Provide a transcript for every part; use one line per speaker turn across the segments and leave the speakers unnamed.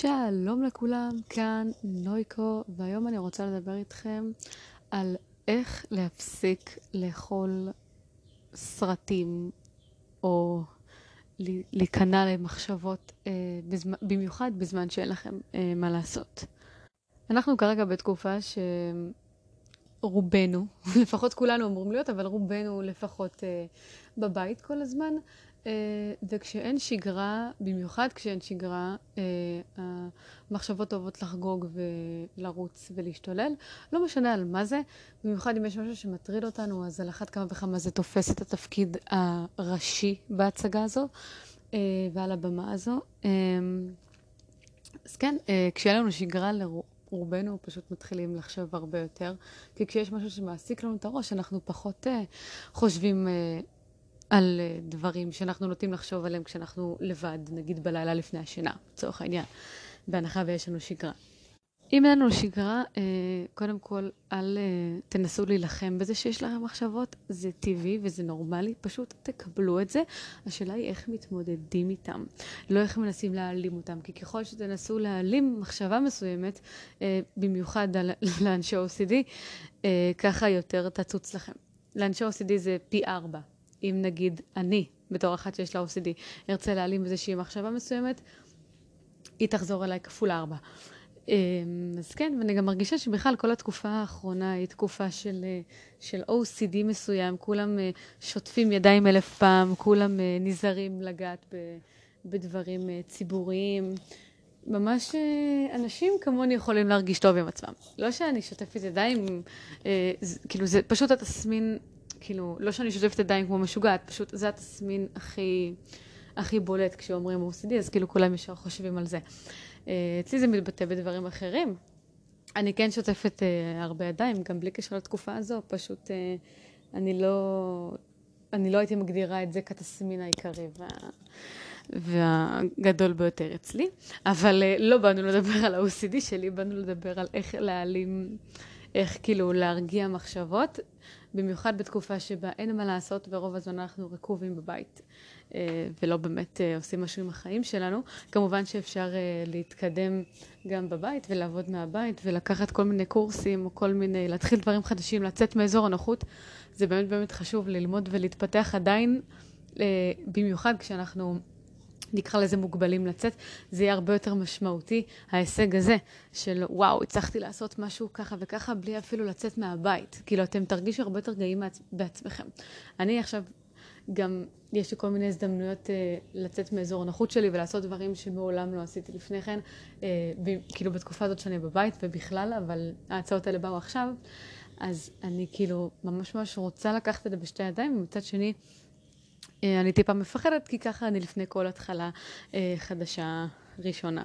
שלום לכולם, כאן נויקו, והיום אני רוצה לדבר איתכם על איך להפסיק לאכול סרטים או להיכנע למחשבות, אה, בזמן, במיוחד בזמן שאין לכם אה, מה לעשות. אנחנו כרגע בתקופה שרובנו, לפחות כולנו אמורים להיות, אבל רובנו לפחות אה, בבית כל הזמן, וכשאין שגרה, במיוחד כשאין שגרה, אה, המחשבות אוהבות לחגוג ולרוץ ולהשתולל. לא משנה על מה זה, במיוחד אם יש משהו שמטריד אותנו, אז על אחת כמה וכמה זה תופס את התפקיד הראשי בהצגה הזו אה, ועל הבמה הזו. אז כן, כשיהיה לנו שגרה רובנו פשוט מתחילים לחשוב הרבה יותר, כי כשיש משהו שמעסיק לנו את הראש, אנחנו פחות חושבים על אה, דברים שאנחנו נוטים לחשוב עליהם כשאנחנו לבד, נגיד בלילה לפני השינה, לצורך העניין, בהנחה ויש לנו שגרה. אם אין לנו שגרה, אה, קודם כל, אל אה, תנסו להילחם בזה שיש לכם מחשבות, זה טבעי וזה נורמלי, פשוט תקבלו את זה. השאלה היא איך מתמודדים איתם, לא איך מנסים להעלים אותם, כי ככל שתנסו להעלים מחשבה מסוימת, במיוחד לאנשי OCD, ככה יותר תצוץ לכם. לאנשי OCD זה פי ארבע אם נגיד אני, בתור אחת שיש לה OCD, ארצה להעלים איזושהי מחשבה מסוימת, היא תחזור אליי כפול ארבע. אמ, אז כן, ואני גם מרגישה שבכלל כל התקופה האחרונה היא תקופה של, אה, של OCD מסוים, כולם אה, שוטפים ידיים אלף פעם, כולם אה, נזהרים לגעת בדברים ציבוריים. ממש אנשים כמוני יכולים להרגיש טוב עם עצמם. לא שאני שוטפת ידיים, כאילו זה פשוט התסמין כאילו, לא שאני שוטפת ידיים כמו משוגעת, פשוט זה התסמין הכי, הכי בולט כשאומרים OCD, אז כאילו כולם ישר חושבים על זה. אה, אצלי זה מתבטא בדברים אחרים. אני כן שוטפת uh, הרבה ידיים, גם בלי קשר לתקופה הזו, פשוט uh, אני לא, אני לא הייתי מגדירה את זה כתסמין העיקרי וה, והגדול ביותר אצלי. אבל uh, לא באנו לדבר על ה-OCD שלי, באנו לדבר על איך להעלים, איך כאילו להרגיע מחשבות. במיוחד בתקופה שבה אין מה לעשות ורוב הזמן אנחנו רקובים בבית אה, ולא באמת אה, עושים משהו עם החיים שלנו. כמובן שאפשר אה, להתקדם גם בבית ולעבוד מהבית ולקחת כל מיני קורסים או כל מיני, להתחיל דברים חדשים, לצאת מאזור הנוחות. זה באמת באמת חשוב ללמוד ולהתפתח עדיין, במיוחד כשאנחנו נקרא לזה מוגבלים לצאת, זה יהיה הרבה יותר משמעותי, ההישג הזה של וואו, הצלחתי לעשות משהו ככה וככה בלי אפילו לצאת מהבית. כאילו, אתם תרגישו הרבה יותר גאים בעצמכם. אני עכשיו, גם יש לי כל מיני הזדמנויות אה, לצאת מאזור הנוחות שלי ולעשות דברים שמעולם לא עשיתי לפני כן, אה, כאילו בתקופה הזאת שאני בבית ובכלל, אבל ההצעות האלה באו עכשיו, אז אני כאילו ממש ממש רוצה לקחת את זה בשתי ידיים, ומצד שני, אני טיפה מפחדת, כי ככה אני לפני כל התחלה אה, חדשה ראשונה.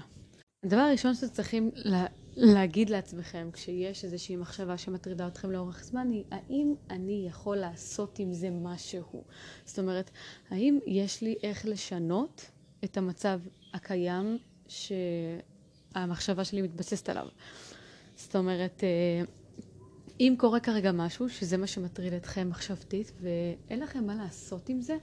הדבר הראשון שאתם צריכים לה, להגיד לעצמכם כשיש איזושהי מחשבה שמטרידה אתכם לאורך זמן היא האם אני יכול לעשות עם זה משהו? זאת אומרת, האם יש לי איך לשנות את המצב הקיים שהמחשבה שלי מתבססת עליו? זאת אומרת, אה, אם קורה כרגע משהו, שזה מה שמטריד אתכם מחשבתית, ואין לכם מה לעשות עם זה,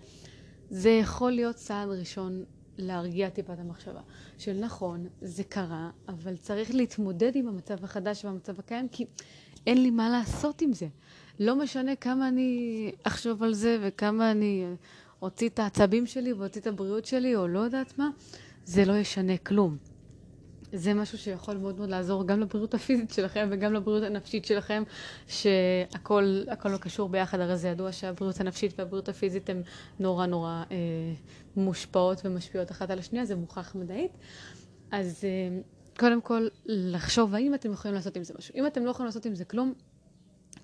זה יכול להיות צעד ראשון להרגיע טיפה את המחשבה. של נכון, זה קרה, אבל צריך להתמודד עם המצב החדש והמצב הקיים, כי אין לי מה לעשות עם זה. לא משנה כמה אני אחשוב על זה וכמה אני אוציא את העצבים שלי ואוציא את הבריאות שלי, או לא יודעת מה, זה לא ישנה כלום. זה משהו שיכול מאוד מאוד לעזור גם לבריאות הפיזית שלכם וגם לבריאות הנפשית שלכם, שהכל לא קשור ביחד, הרי זה ידוע שהבריאות הנפשית והבריאות הפיזית הן נורא נורא אה, מושפעות ומשפיעות אחת על השנייה, זה מוכח מדעית. אז אה, קודם כל, לחשוב האם אתם יכולים לעשות עם זה משהו. אם אתם לא יכולים לעשות עם זה כלום,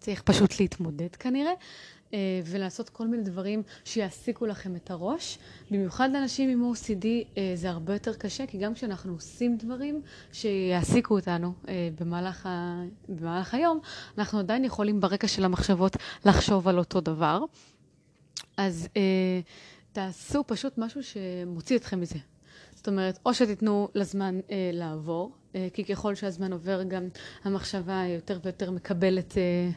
צריך פשוט להתמודד כנראה, אה, ולעשות כל מיני דברים שיעסיקו לכם את הראש. במיוחד לאנשים עם OCD אה, זה הרבה יותר קשה, כי גם כשאנחנו עושים דברים שיעסיקו אותנו אה, במהלך, ה... במהלך היום, אנחנו עדיין יכולים ברקע של המחשבות לחשוב על אותו דבר. אז תעשו פשוט משהו שמוציא אתכם מזה. זאת אומרת, או שתיתנו לזמן אה, לעבור, אה, כי ככל שהזמן עובר גם המחשבה יותר ויותר מקבלת אה,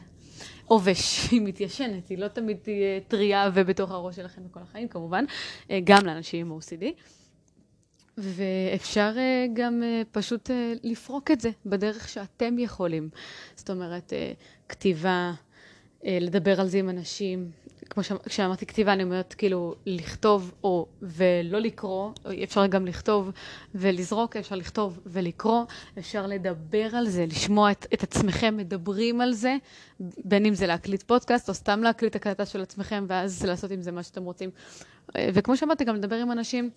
עובש, היא מתיישנת, היא לא תמיד תהיה טריה ובתוך הראש שלכם בכל החיים כמובן, אה, גם לאנשים עם OCD. ואפשר אה, גם אה, פשוט לפרוק את זה בדרך שאתם יכולים. זאת אומרת, כתיבה, לדבר על זה עם אנשים. כמו שאמרתי כתיבה, אני אומרת כאילו לכתוב או ולא לקרוא, אפשר גם לכתוב ולזרוק, אפשר לכתוב ולקרוא, אפשר לדבר על זה, לשמוע את, את עצמכם מדברים על זה, בין אם זה להקליט פודקאסט או סתם להקליט הקלטה של עצמכם ואז לעשות עם זה מה שאתם רוצים. וכמו שאמרתי, גם לדבר עם אנשים.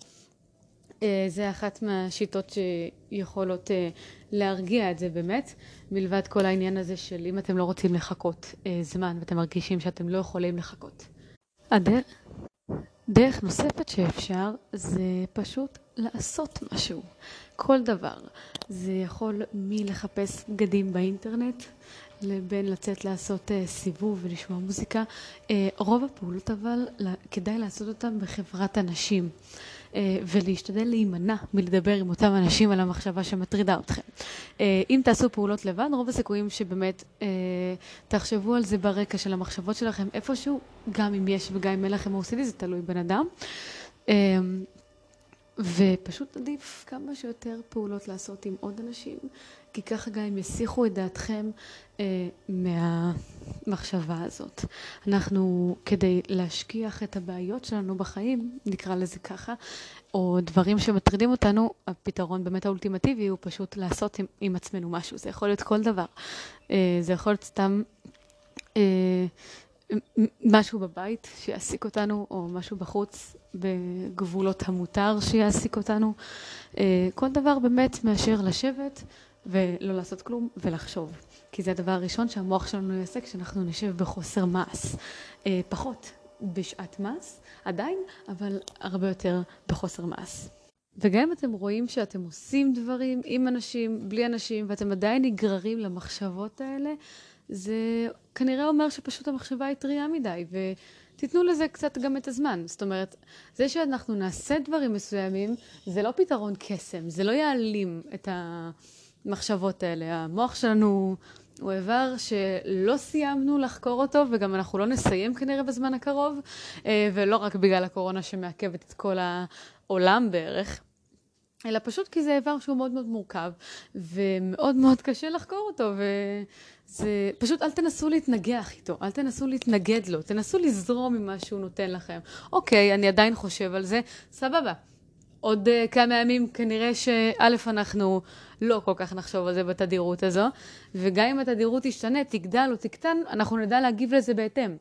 אה, זה אחת מהשיטות שיכולות אה, להרגיע את זה באמת, מלבד כל העניין הזה של אם אתם לא רוצים לחכות אה, זמן ואתם מרגישים שאתם לא יכולים לחכות. הדרך, דרך נוספת שאפשר זה פשוט לעשות משהו, כל דבר. זה יכול מלחפש בגדים באינטרנט לבין לצאת לעשות סיבוב ולשמוע מוזיקה. רוב הפעולות אבל כדאי לעשות אותן בחברת אנשים. אה, ולהשתדל להימנע מלדבר עם אותם אנשים על המחשבה שמטרידה אתכם. אה, אם תעשו פעולות לבד, רוב הסיכויים שבאמת אה, תחשבו על זה ברקע של המחשבות שלכם איפשהו, גם אם יש וגם אם אין לכם OCD, זה תלוי בן אדם. ופשוט עדיף כמה שיותר פעולות לעשות עם עוד אנשים, כי ככה גם הם יסיחו את דעתכם אה, מהמחשבה הזאת. אנחנו, כדי להשכיח את הבעיות שלנו בחיים, נקרא לזה ככה, או דברים שמטרידים אותנו, הפתרון באמת האולטימטיבי הוא פשוט לעשות עם, עם עצמנו משהו. זה יכול להיות כל דבר. אה, זה יכול להיות סתם... אה, משהו בבית שיעסיק אותנו, או משהו בחוץ בגבולות המותר שיעסיק אותנו. אה, כל דבר באמת מאשר לשבת ולא לעשות כלום ולחשוב. כי זה הדבר הראשון שהמוח שלנו יעשה כשאנחנו נשב בחוסר מעש. אה, פחות בשעת מעש, עדיין, אבל הרבה יותר בחוסר מעש. וגם אם אתם רואים שאתם עושים דברים עם אנשים, בלי אנשים, ואתם עדיין נגררים למחשבות האלה, זה כנראה אומר שפשוט המחשבה היא טריה מדי, ותיתנו לזה קצת גם את הזמן. זאת אומרת, זה שאנחנו נעשה דברים מסוימים, זה לא פתרון קסם, זה לא יעלים את המחשבות האלה. המוח שלנו הוא איבר שלא סיימנו לחקור אותו, וגם אנחנו לא נסיים כנראה בזמן הקרוב, אה, ולא רק בגלל הקורונה שמעכבת את כל העולם בערך. אלא פשוט כי זה איבר שהוא מאוד מאוד מורכב, ומאוד מאוד קשה לחקור אותו, וזה פשוט אל תנסו להתנגח איתו, אל תנסו להתנגד לו, תנסו לזרום ממה שהוא נותן לכם. אוקיי, אני עדיין חושב על זה, סבבה. עוד uh, כמה ימים כנראה שא', אנחנו לא כל כך נחשוב על זה בתדירות הזו, וגם אם התדירות תשתנה, תגדל או תקטן, אנחנו נדע להגיב לזה בהתאם.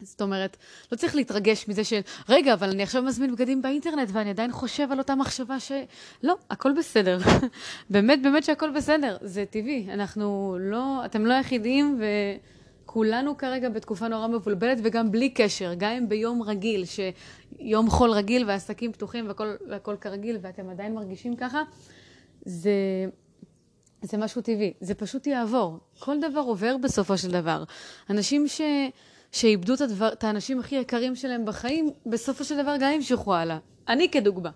זאת אומרת, לא צריך להתרגש מזה של, רגע, אבל אני עכשיו מזמין בגדים באינטרנט ואני עדיין חושב על אותה מחשבה ש... לא, הכל בסדר. באמת, באמת שהכל בסדר. זה טבעי. אנחנו לא, אתם לא היחידים וכולנו כרגע בתקופה נורא מבולבלת וגם בלי קשר, גם אם ביום רגיל, שיום חול רגיל ועסקים פתוחים והכל, והכל כרגיל ואתם עדיין מרגישים ככה, זה... זה משהו טבעי, זה פשוט יעבור. כל דבר עובר בסופו של דבר. אנשים ש... שאיבדו את, הדבר, את האנשים הכי יקרים שלהם בחיים, בסופו של דבר גם המשיכו הלאה. אני כדוגמה.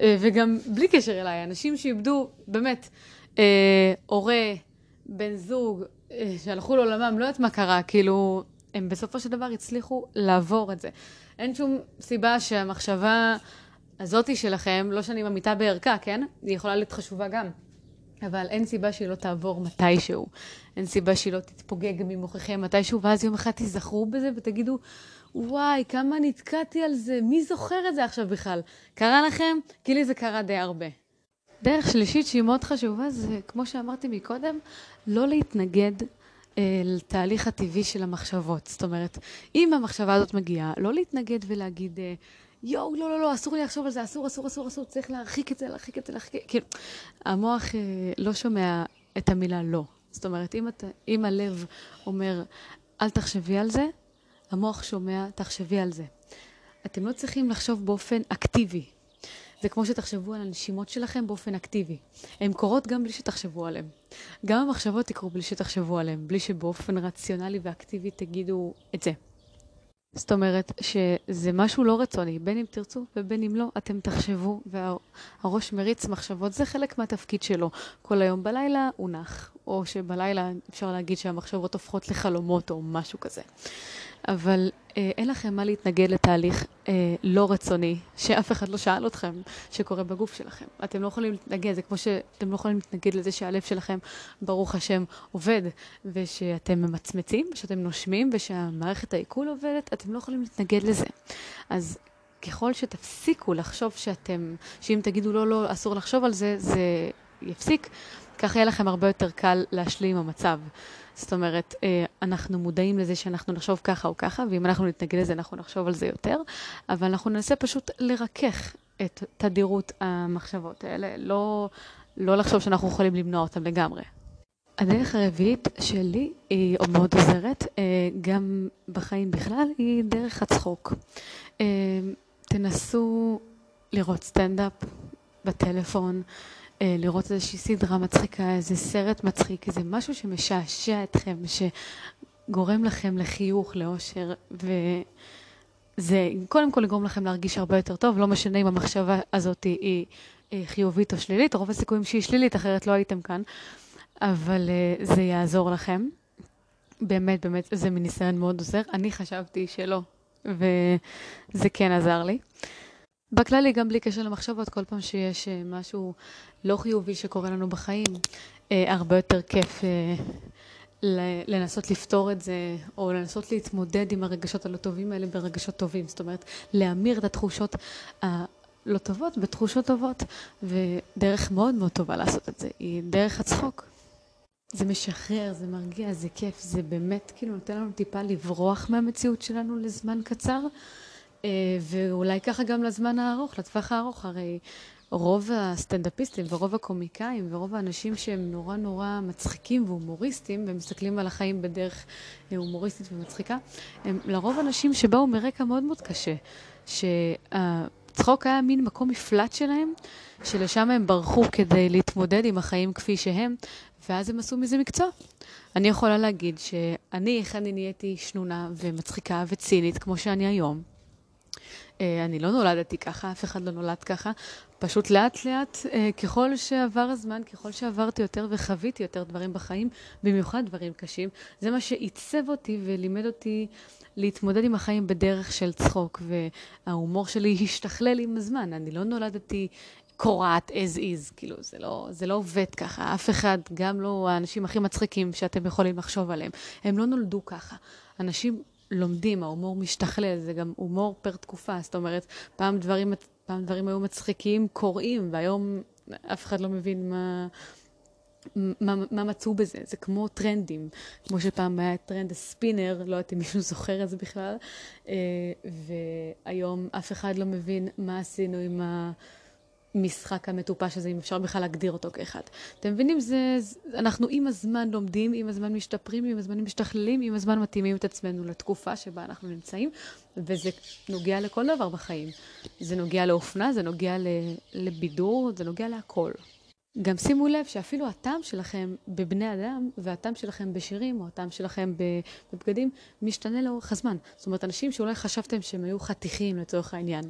אה, וגם בלי קשר אליי, אנשים שאיבדו באמת אה, הורה, בן זוג, אה, שהלכו לעולמם, לא יודעת מה קרה, כאילו, הם בסופו של דבר הצליחו לעבור את זה. אין שום סיבה שהמחשבה הזאתי שלכם, לא שאני ממיתה בערכה, כן? היא יכולה להיות חשובה גם. אבל אין סיבה שהיא לא תעבור מתישהו. אין סיבה שהיא לא תתפוגג ממוחכם מתישהו, ואז יום אחד תיזכרו בזה ותגידו, וואי, כמה נתקעתי על זה, מי זוכר את זה עכשיו בכלל? קרה לכם? כי לי זה קרה די הרבה. דרך שלישית שהיא מאוד חשובה זה, כמו שאמרתי מקודם, לא להתנגד אה, לתהליך הטבעי של המחשבות. זאת אומרת, אם המחשבה הזאת מגיעה, לא להתנגד ולהגיד, אה, יואו, לא, לא, לא, אסור לי לחשוב על זה, אסור, אסור, אסור, אסור, צריך להרחיק את זה, להרחיק את זה, להרחיק. כאילו, המוח אה, לא שומע את המילה לא. זאת אומרת, אם, אתה, אם הלב אומר, אל תחשבי על זה, המוח שומע, תחשבי על זה. אתם לא צריכים לחשוב באופן אקטיבי. זה כמו שתחשבו על הנשימות שלכם באופן אקטיבי. הן קורות גם בלי שתחשבו עליהן. גם המחשבות יקרו בלי שתחשבו עליהן, בלי שבאופן רציונלי ואקטיבי תגידו את זה. זאת אומרת שזה משהו לא רצוני, בין אם תרצו ובין אם לא, אתם תחשבו, והראש מריץ מחשבות, זה חלק מהתפקיד שלו. כל היום בלילה הוא נח, או שבלילה אפשר להגיד שהמחשבות הופכות לחלומות או משהו כזה. אבל אין לכם מה להתנגד לתהליך אה, לא רצוני, שאף אחד לא שאל אתכם, שקורה בגוף שלכם. אתם לא יכולים להתנגד, זה כמו שאתם לא יכולים להתנגד לזה שהלב שלכם, ברוך השם, עובד, ושאתם ממצמצים, ושאתם נושמים, ושהמערכת העיכול עובדת, אתם לא יכולים להתנגד לזה. אז ככל שתפסיקו לחשוב שאתם, שאם תגידו לא, לא, אסור לחשוב על זה, זה יפסיק, ככה יהיה לכם הרבה יותר קל להשלים עם המצב. זאת אומרת, אה, אנחנו מודעים לזה שאנחנו נחשוב ככה או ככה, ואם אנחנו נתנגד לזה, אנחנו נחשוב על זה יותר, אבל אנחנו ננסה פשוט לרכך את תדירות המחשבות האלה, לא, לא לחשוב שאנחנו יכולים למנוע אותם לגמרי. הדרך הרביעית שלי היא מאוד עוזרת, אה, גם בחיים בכלל, היא דרך הצחוק. אה, תנסו לראות סטנדאפ בטלפון, אה, לראות איזושהי סדרה מצחיקה, איזה סרט מצחיק, איזה משהו שמשעשע אתכם, שגורם לכם לחיוך, לאושר, וזה קודם כל יגרום לכם להרגיש הרבה יותר טוב, לא משנה אם המחשבה הזאת היא חיובית או שלילית, רוב הסיכויים שהיא שלילית, אחרת לא הייתם כאן, אבל אה, זה יעזור לכם. באמת, באמת, זה מניסיון מאוד עוזר. אני חשבתי שלא, וזה כן עזר לי. בכללי, גם בלי קשר למחשבות, כל פעם שיש אה, משהו לא חיובי שקורה לנו בחיים, אה, הרבה יותר כיף אה, לנסות לפתור את זה, או לנסות להתמודד עם הרגשות הלא טובים האלה ברגשות טובים. זאת אומרת, להמיר את התחושות הלא טובות בתחושות טובות, ודרך מאוד מאוד טובה לעשות את זה, היא דרך הצחוק. זה משחרר, זה מרגיע, זה כיף, זה באמת כאילו נותן לנו טיפה לברוח מהמציאות שלנו לזמן קצר. אה, ואולי ככה גם לזמן הארוך, לטווח הארוך, הרי רוב הסטנדאפיסטים ורוב הקומיקאים ורוב האנשים שהם נורא נורא מצחיקים והומוריסטים ומסתכלים על החיים בדרך אה, הומוריסטית ומצחיקה, הם לרוב אנשים שבאו מרקע מאוד מאוד קשה, שהצחוק היה מין מקום מפלט שלהם, שלשם הם ברחו כדי להתמודד עם החיים כפי שהם, ואז הם עשו מזה מקצוע. אני יכולה להגיד שאני, איך אני נהייתי שנונה ומצחיקה וצינית כמו שאני היום, אני לא נולדתי ככה, אף אחד לא נולד ככה. פשוט לאט לאט, אה, ככל שעבר הזמן, ככל שעברתי יותר וחוויתי יותר דברים בחיים, במיוחד דברים קשים, זה מה שעיצב אותי ולימד אותי להתמודד עם החיים בדרך של צחוק, וההומור שלי השתכלל עם הזמן. אני לא נולדתי קורעת as is, כאילו, זה לא, זה לא עובד ככה. אף אחד, גם לא האנשים הכי מצחיקים שאתם יכולים לחשוב עליהם, הם לא נולדו ככה. אנשים לומדים, ההומור משתכלל, זה גם הומור פר תקופה, זאת אומרת, פעם דברים, פעם דברים היו מצחיקים, קוראים, והיום אף אחד לא מבין מה... מה, מה מצאו בזה? זה כמו טרנדים, כמו שפעם היה טרנד הספינר, לא יודעת אם מישהו זוכר את זה בכלל, אה, והיום אף אחד לא מבין מה עשינו עם ה... המשחק המטופש הזה, אם אפשר בכלל להגדיר אותו כאחד. אתם מבינים? זה, אנחנו עם הזמן לומדים, עם הזמן משתפרים, עם הזמן משתכללים, עם הזמן מתאימים את עצמנו לתקופה שבה אנחנו נמצאים, וזה נוגע לכל דבר בחיים. זה נוגע לאופנה, זה נוגע לבידור, זה נוגע להכל. גם שימו לב שאפילו הטעם שלכם בבני אדם והטעם שלכם בשירים או הטעם שלכם בבגדים משתנה לאורך הזמן. זאת אומרת, אנשים שאולי חשבתם שהם היו חתיכים לצורך העניין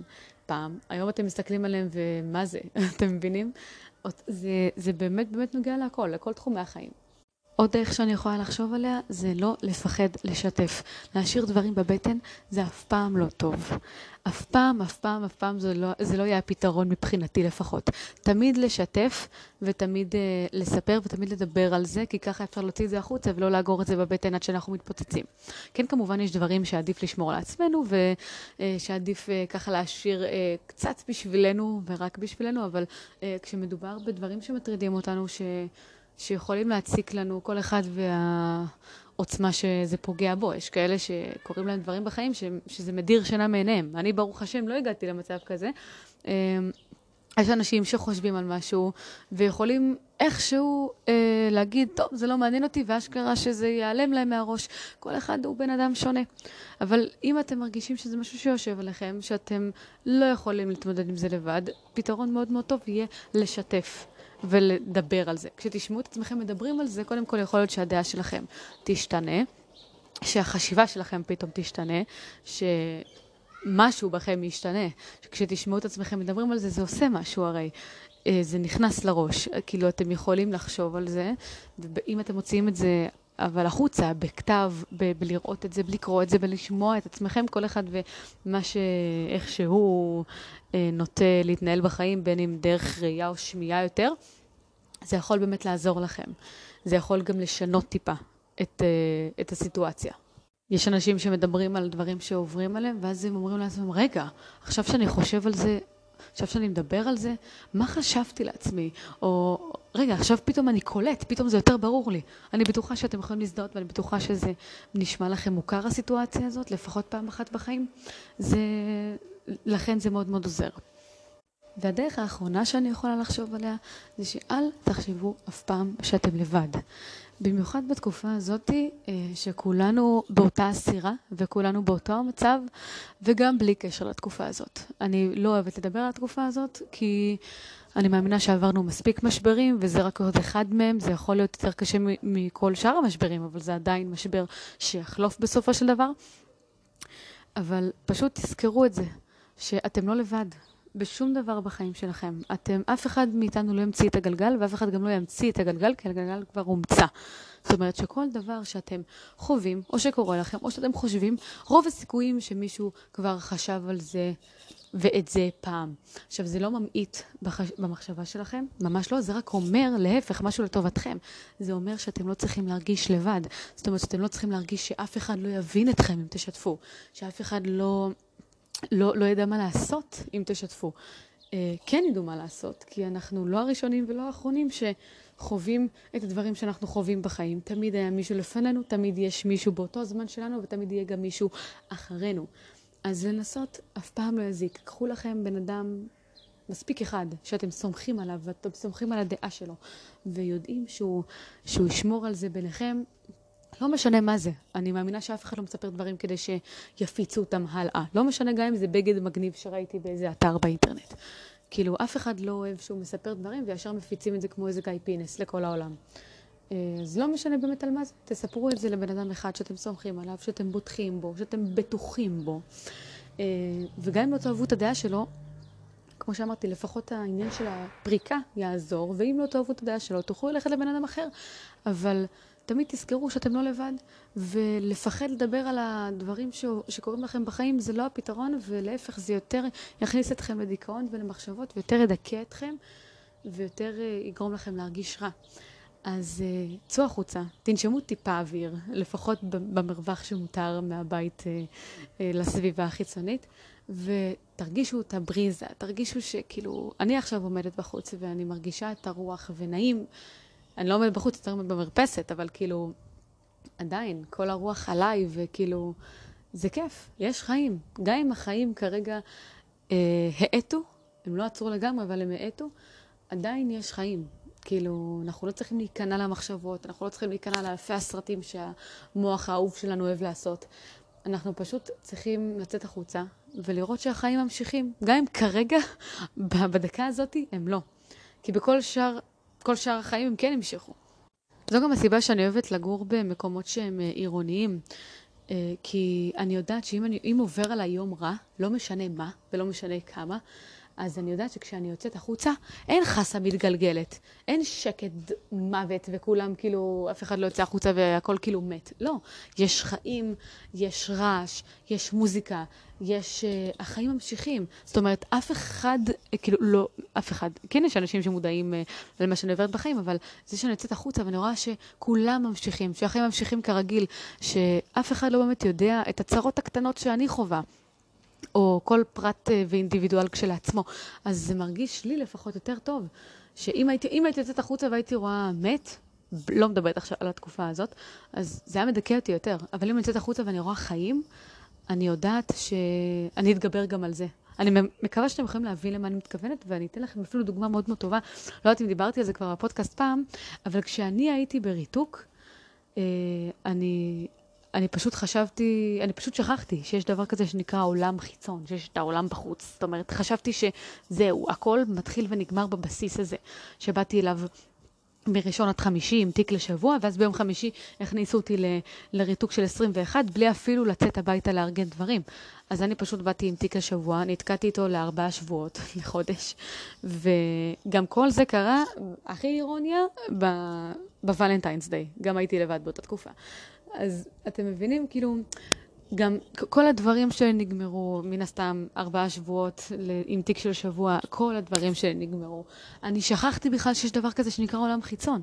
פעם, היום אתם מסתכלים עליהם ומה זה, אתם מבינים? זה, זה באמת באמת נוגע להכל, לכל תחומי החיים. עוד דרך שאני יכולה לחשוב עליה זה לא לפחד לשתף. להשאיר דברים בבטן זה אף פעם לא טוב. אף פעם, אף פעם, אף פעם זה לא, זה לא יהיה הפתרון מבחינתי לפחות. תמיד לשתף ותמיד uh, לספר ותמיד לדבר על זה, כי ככה אפשר להוציא את זה החוצה ולא לאגור את זה בבטן עד שאנחנו מתפוצצים. כן, כמובן יש דברים שעדיף לשמור על עצמנו ושעדיף uh, uh, ככה להשאיר uh, קצת בשבילנו ורק בשבילנו, אבל uh, כשמדובר בדברים שמטרידים אותנו, ש... שיכולים להציק לנו, כל אחד והעוצמה שזה פוגע בו. יש כאלה שקורים להם דברים בחיים ש, שזה מדיר שינה מעיניהם. אני, ברוך השם, לא הגעתי למצב כזה. אמ, יש אנשים שחושבים על משהו ויכולים איכשהו אה, להגיד, טוב, זה לא מעניין אותי, ואשכרה שזה ייעלם להם מהראש. כל אחד הוא בן אדם שונה. אבל אם אתם מרגישים שזה משהו שיושב עליכם, שאתם לא יכולים להתמודד עם זה לבד, פתרון מאוד מאוד טוב יהיה לשתף. ולדבר על זה. כשתשמעו את עצמכם מדברים על זה, קודם כל יכול להיות שהדעה שלכם תשתנה, שהחשיבה שלכם פתאום תשתנה, שמשהו בכם ישתנה. כשתשמעו את עצמכם מדברים על זה, זה עושה משהו הרי. אה, זה נכנס לראש, כאילו אתם יכולים לחשוב על זה, ואם אתם מוציאים את זה אבל החוצה, בכתב, בלראות את זה, בלקרוא את זה, בלשמוע את עצמכם, כל אחד ומה ש... איך שהוא אה, נוטה להתנהל בחיים, בין אם דרך ראייה או שמיעה יותר, זה יכול באמת לעזור לכם. זה יכול גם לשנות טיפה את, אה, את הסיטואציה. יש אנשים שמדברים על דברים שעוברים עליהם, ואז הם אומרים לעצמם, רגע, עכשיו שאני חושב על זה, עכשיו שאני מדבר על זה, מה חשבתי לעצמי? או רגע, עכשיו פתאום אני קולט, פתאום זה יותר ברור לי. אני בטוחה שאתם יכולים להזדהות, ואני בטוחה שזה נשמע לכם מוכר הסיטואציה הזאת, לפחות פעם אחת בחיים. זה, לכן זה מאוד מאוד עוזר. והדרך האחרונה שאני יכולה לחשוב עליה, זה שאל תחשבו אף פעם שאתם לבד. במיוחד בתקופה הזאת, אה, שכולנו באותה הסירה וכולנו באותו המצב, וגם בלי קשר לתקופה הזאת. אני לא אוהבת לדבר על התקופה הזאת, כי אני מאמינה שעברנו מספיק משברים, וזה רק עוד אחד מהם. זה יכול להיות יותר קשה מכל שאר המשברים, אבל זה עדיין משבר שיחלוף בסופו של דבר. אבל פשוט תזכרו את זה, שאתם לא לבד. בשום דבר בחיים שלכם. אתם, אף אחד מאיתנו לא ימציא את הגלגל, ואף אחד גם לא ימציא את הגלגל, כי הגלגל כבר הומצא. זאת אומרת שכל דבר שאתם חווים, או שקורה לכם, או שאתם חושבים, רוב הסיכויים שמישהו כבר חשב על זה ואת זה פעם. עכשיו, זה לא ממעיט בחש... במחשבה שלכם, ממש לא, זה רק אומר, להפך, משהו לטובתכם. זה אומר שאתם לא צריכים להרגיש לבד. זאת אומרת שאתם לא צריכים להרגיש שאף אחד לא יבין אתכם אם תשתפו, שאף אחד לא... לא, לא ידע מה לעשות אם תשתפו. אה, כן ידעו מה לעשות, כי אנחנו לא הראשונים ולא האחרונים שחווים את הדברים שאנחנו חווים בחיים. תמיד היה מישהו לפנינו, תמיד יש מישהו באותו זמן שלנו, ותמיד יהיה גם מישהו אחרינו. אז לנסות אף פעם לא יזיק. קחו לכם בן אדם, מספיק אחד, שאתם סומכים עליו, ואתם סומכים על הדעה שלו, ויודעים שהוא, שהוא ישמור על זה ביניכם, לא משנה מה זה. אני מאמינה שאף אחד לא מספר דברים כדי שיפיצו אותם הלאה. לא משנה גם אם זה בגד מגניב שראיתי באיזה אתר באינטרנט. כאילו, אף אחד לא אוהב שהוא מספר דברים וישר מפיצים את זה כמו איזה גיא פינס לכל העולם. אה, אז לא משנה באמת על מה זה, תספרו את זה לבן אדם אחד שאתם סומכים עליו, שאתם בוטחים בו, שאתם בטוחים בו. אה, וגם אם לא תאהבו את הדעה שלו, כמו שאמרתי, לפחות העניין של הפריקה יעזור, ואם לא תאהבו את הדעה שלו, תוכלו ללכת לבן אדם אחר. אבל תמיד תזכרו שאתם לא לבד, ולפחד לדבר על הדברים ש... שקורים לכם בחיים זה לא הפתרון, ולהפך זה יותר יכניס אתכם לדיכאון ולמחשבות, ויותר ידכא אתכם, ויותר אה, יגרום לכם להרגיש רע. אז uh, צאו החוצה, תנשמו טיפה אוויר, לפחות במרווח שמותר מהבית uh, לסביבה החיצונית, ותרגישו את הבריזה, תרגישו שכאילו, אני עכשיו עומדת בחוץ ואני מרגישה את הרוח ונעים. אני לא עומדת בחוץ, יותר עומדת במרפסת, אבל כאילו, עדיין, כל הרוח עליי, וכאילו, זה כיף, יש חיים. גם אם החיים כרגע אה, האטו, הם לא עצרו לגמרי, אבל הם האטו, עדיין יש חיים. כאילו, אנחנו לא צריכים להיכנע למחשבות, אנחנו לא צריכים להיכנע לאלפי הסרטים שהמוח האהוב שלנו אוהב לעשות. אנחנו פשוט צריכים לצאת החוצה ולראות שהחיים ממשיכים, גם אם כרגע, בדקה הזאת, הם לא. כי בכל שאר כל שאר החיים הם כן המשיכו. זו גם הסיבה שאני אוהבת לגור במקומות שהם אה, עירוניים. אה, כי אני יודעת שאם אני, עובר עליי יום רע, לא משנה מה ולא משנה כמה, אז אני יודעת שכשאני יוצאת החוצה, אין חסה מתגלגלת, אין שקט מוות וכולם כאילו, אף אחד לא יוצא החוצה והכל כאילו מת. לא, יש חיים, יש רעש, יש מוזיקה, יש... Uh, החיים ממשיכים. זאת אומרת, אף אחד, uh, כאילו, לא, אף אחד, כן יש אנשים שמודעים uh, למה שאני עוברת בחיים, אבל זה שאני יוצאת החוצה ואני רואה שכולם ממשיכים, שהחיים ממשיכים כרגיל, שאף אחד לא באמת יודע את הצרות הקטנות שאני חווה. או כל פרט אה, ואינדיבידואל כשלעצמו. אז זה מרגיש לי לפחות יותר טוב, שאם הייתי, הייתי יוצאת החוצה והייתי רואה מת, לא מדברת עכשיו על התקופה הזאת, אז זה היה מדכא אותי יותר. אבל אם אני יוצאת החוצה ואני רואה חיים, אני יודעת שאני אתגבר גם על זה. אני מקווה שאתם יכולים להבין למה אני מתכוונת, ואני אתן לכם אפילו דוגמה מאוד מאוד טובה. לא יודעת אם דיברתי על זה כבר בפודקאסט פעם, אבל כשאני הייתי בריתוק, אה, אני, אני פשוט חשבתי, אני פשוט שכחתי שיש דבר כזה שנקרא עולם חיצון, שיש את העולם בחוץ. זאת אומרת, חשבתי שזהו, הכל מתחיל ונגמר בבסיס הזה, שבאתי אליו מראשון עד חמישי עם תיק לשבוע, ואז ביום חמישי הכניסו אותי ל, לריתוק של 21, בלי אפילו לצאת הביתה לארגן דברים. אז אני פשוט באתי עם תיק לשבוע, נתקעתי איתו לארבעה שבועות, לחודש, וגם כל זה קרה, הכי אירוניה, בוולנטיינס דיי. גם הייתי לבד באותה תקופה. אז אתם מבינים, כאילו, גם כל הדברים שנגמרו, מן הסתם, ארבעה שבועות עם תיק של שבוע, כל הדברים שנגמרו. אני שכחתי בכלל שיש דבר כזה שנקרא עולם חיצון.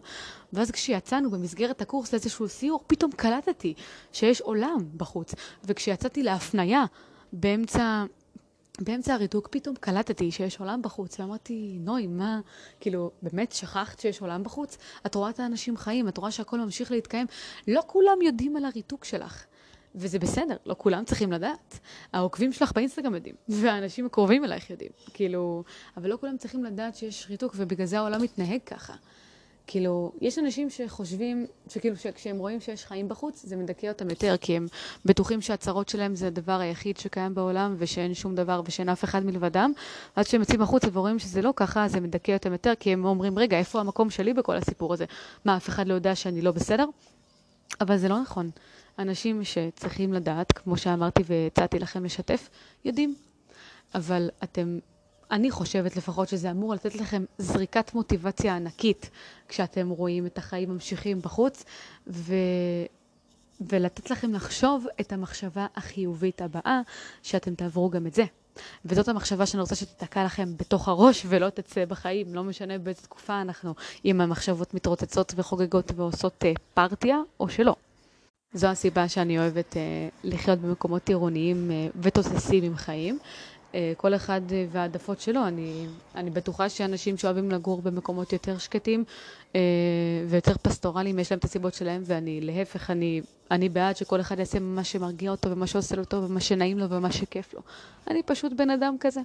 ואז כשיצאנו במסגרת הקורס לאיזשהו סיור, פתאום קלטתי שיש עולם בחוץ. וכשיצאתי להפנייה באמצע... באמצע הריתוק פתאום קלטתי שיש עולם בחוץ, ואמרתי, נוי, מה, כאילו, באמת שכחת שיש עולם בחוץ? את רואה את האנשים חיים, את רואה שהכל ממשיך להתקיים. לא כולם יודעים על הריתוק שלך. וזה בסדר, לא כולם צריכים לדעת. העוקבים שלך באינסטגרם יודעים, והאנשים הקרובים אלייך יודעים. כאילו, אבל לא כולם צריכים לדעת שיש ריתוק, ובגלל זה העולם מתנהג ככה. כאילו, יש אנשים שחושבים, שכאילו, שכשהם רואים שיש חיים בחוץ, זה מדכא אותם יותר, כי הם בטוחים שהצרות שלהם זה הדבר היחיד שקיים בעולם, ושאין שום דבר ושאין אף אחד מלבדם. עד שהם יוצאים החוצה ורואים שזה לא ככה, זה מדכא אותם יותר, כי הם אומרים, רגע, איפה המקום שלי בכל הסיפור הזה? מה, אף אחד לא יודע שאני לא בסדר? אבל זה לא נכון. אנשים שצריכים לדעת, כמו שאמרתי והצעתי לכם לשתף, יודעים. אבל אתם, אני חושבת לפחות שזה אמור לתת לכם זריקת מוטיבציה ענקית כשאתם רואים את החיים ממשיכים בחוץ, ו... ולתת לכם לחשוב את המחשבה החיובית הבאה, שאתם תעברו גם את זה. וזאת המחשבה שאני רוצה שתתקע לכם בתוך הראש ולא תצא בחיים, לא משנה באיזה תקופה אנחנו, אם המחשבות מתרוצצות וחוגגות ועושות uh, פרטיה או שלא. זו הסיבה שאני אוהבת אה, לחיות במקומות עירוניים אה, ותוססים עם חיים. אה, כל אחד אה, והעדפות שלו. אני, אני בטוחה שאנשים שאוהבים לגור במקומות יותר שקטים אה, ויותר פסטורליים, יש להם את הסיבות שלהם, ואני, להפך, אני, אני בעד שכל אחד יעשה מה שמרגיע אותו ומה שעושה לו טוב ומה שנעים לו ומה שכיף לו. אני פשוט בן אדם כזה,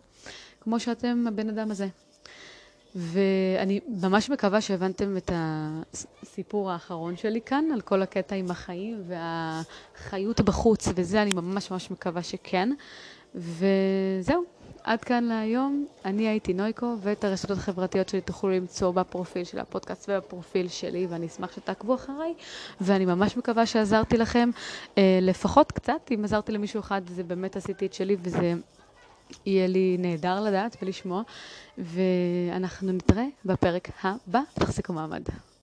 כמו שאתם הבן אדם הזה. ואני ממש מקווה שהבנתם את הסיפור האחרון שלי כאן, על כל הקטע עם החיים והחיות בחוץ, וזה אני ממש ממש מקווה שכן. וזהו, עד כאן להיום. אני הייתי נויקו, ואת הרשתות החברתיות שלי תוכלו למצוא בפרופיל של הפודקאסט ובפרופיל שלי, ואני אשמח שתעקבו אחריי, ואני ממש מקווה שעזרתי לכם, אה, לפחות קצת, אם עזרתי למישהו אחד, זה באמת עשיתי את שלי, וזה יהיה לי נהדר לדעת ולשמוע, ואנחנו נתראה בפרק הבא. תחזיקו מעמד.